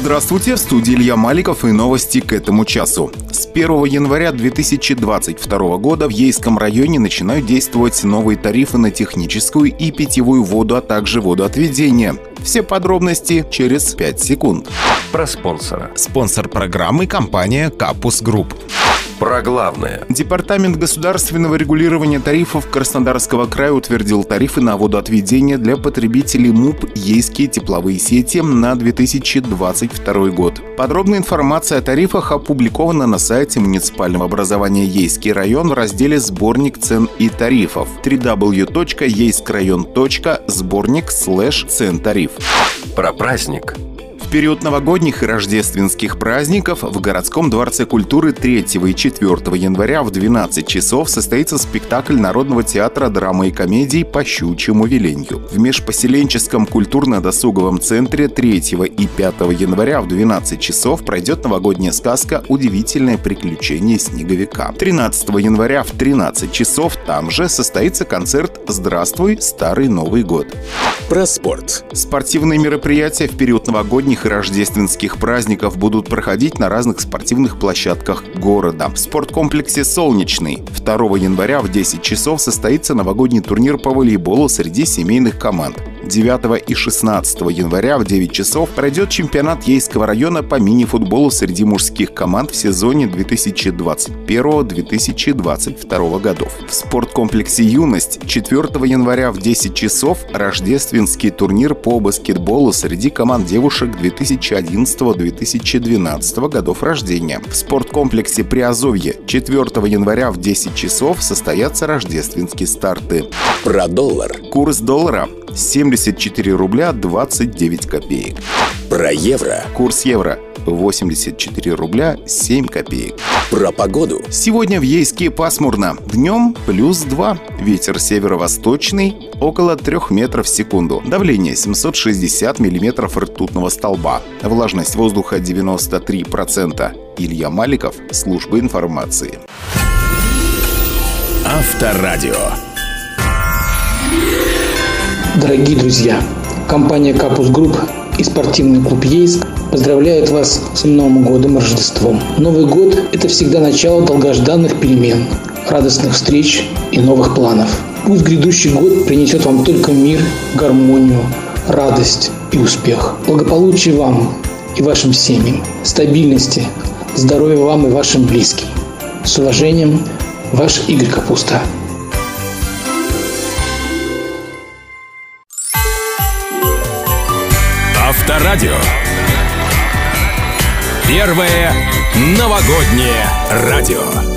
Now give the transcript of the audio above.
Здравствуйте, в студии Илья Маликов и новости к этому часу. С 1 января 2022 года в Ейском районе начинают действовать новые тарифы на техническую и питьевую воду, а также водоотведение. Все подробности через 5 секунд. Про спонсора. Спонсор программы – компания «Капус Групп». Про главное. Департамент государственного регулирования тарифов Краснодарского края утвердил тарифы на водоотведение для потребителей МУП «Ейские тепловые сети» на 2022 год. Подробная информация о тарифах опубликована на сайте муниципального образования Ейский район в разделе «Сборник цен и тарифов» www.ейскрайон.сборник слэш цен тариф. Про праздник. В период новогодних и рождественских праздников в городском дворце культуры 3 и 4 января в 12 часов состоится спектакль Народного театра драмы и комедий «По щучьему веленью». В межпоселенческом культурно-досуговом центре 3 и 5 января в 12 часов пройдет новогодняя сказка «Удивительное приключение снеговика». 13 января в 13 часов там же состоится концерт «Здравствуй, Старый Новый год». Про спорт. Спортивные мероприятия в период новогодних и рождественских праздников будут проходить на разных спортивных площадках города. В спорткомплексе «Солнечный» 2 января в 10 часов состоится новогодний турнир по волейболу среди семейных команд. 9 и 16 января в 9 часов пройдет чемпионат Ейского района по мини-футболу среди мужских команд в сезоне 2021-2022 годов. В спорткомплексе «Юность» 4 января в 10 часов рождественский турнир по баскетболу среди команд девушек 2011-2012 годов рождения. В спорткомплексе «Приазовье» 4 января в 10 часов состоятся рождественские старты. Про доллар. Курс доллара 74 рубля 29 копеек. Про евро. Курс евро 84 рубля 7 копеек. Про погоду. Сегодня в Ейске пасмурно. Днем плюс 2. Ветер северо-восточный около 3 метров в секунду. Давление 760 миллиметров ртутного столба. Влажность воздуха 93%. Илья Маликов, служба информации. Авторадио. Дорогие друзья, компания Капус Групп и спортивный клуб Ейск поздравляют вас с Новым годом и Рождеством. Новый год – это всегда начало долгожданных перемен, радостных встреч и новых планов. Пусть грядущий год принесет вам только мир, гармонию, радость и успех. Благополучия вам и вашим семьям, стабильности, здоровья вам и вашим близким. С уважением, ваш Игорь Капуста. Авторадио. Первое новогоднее радио.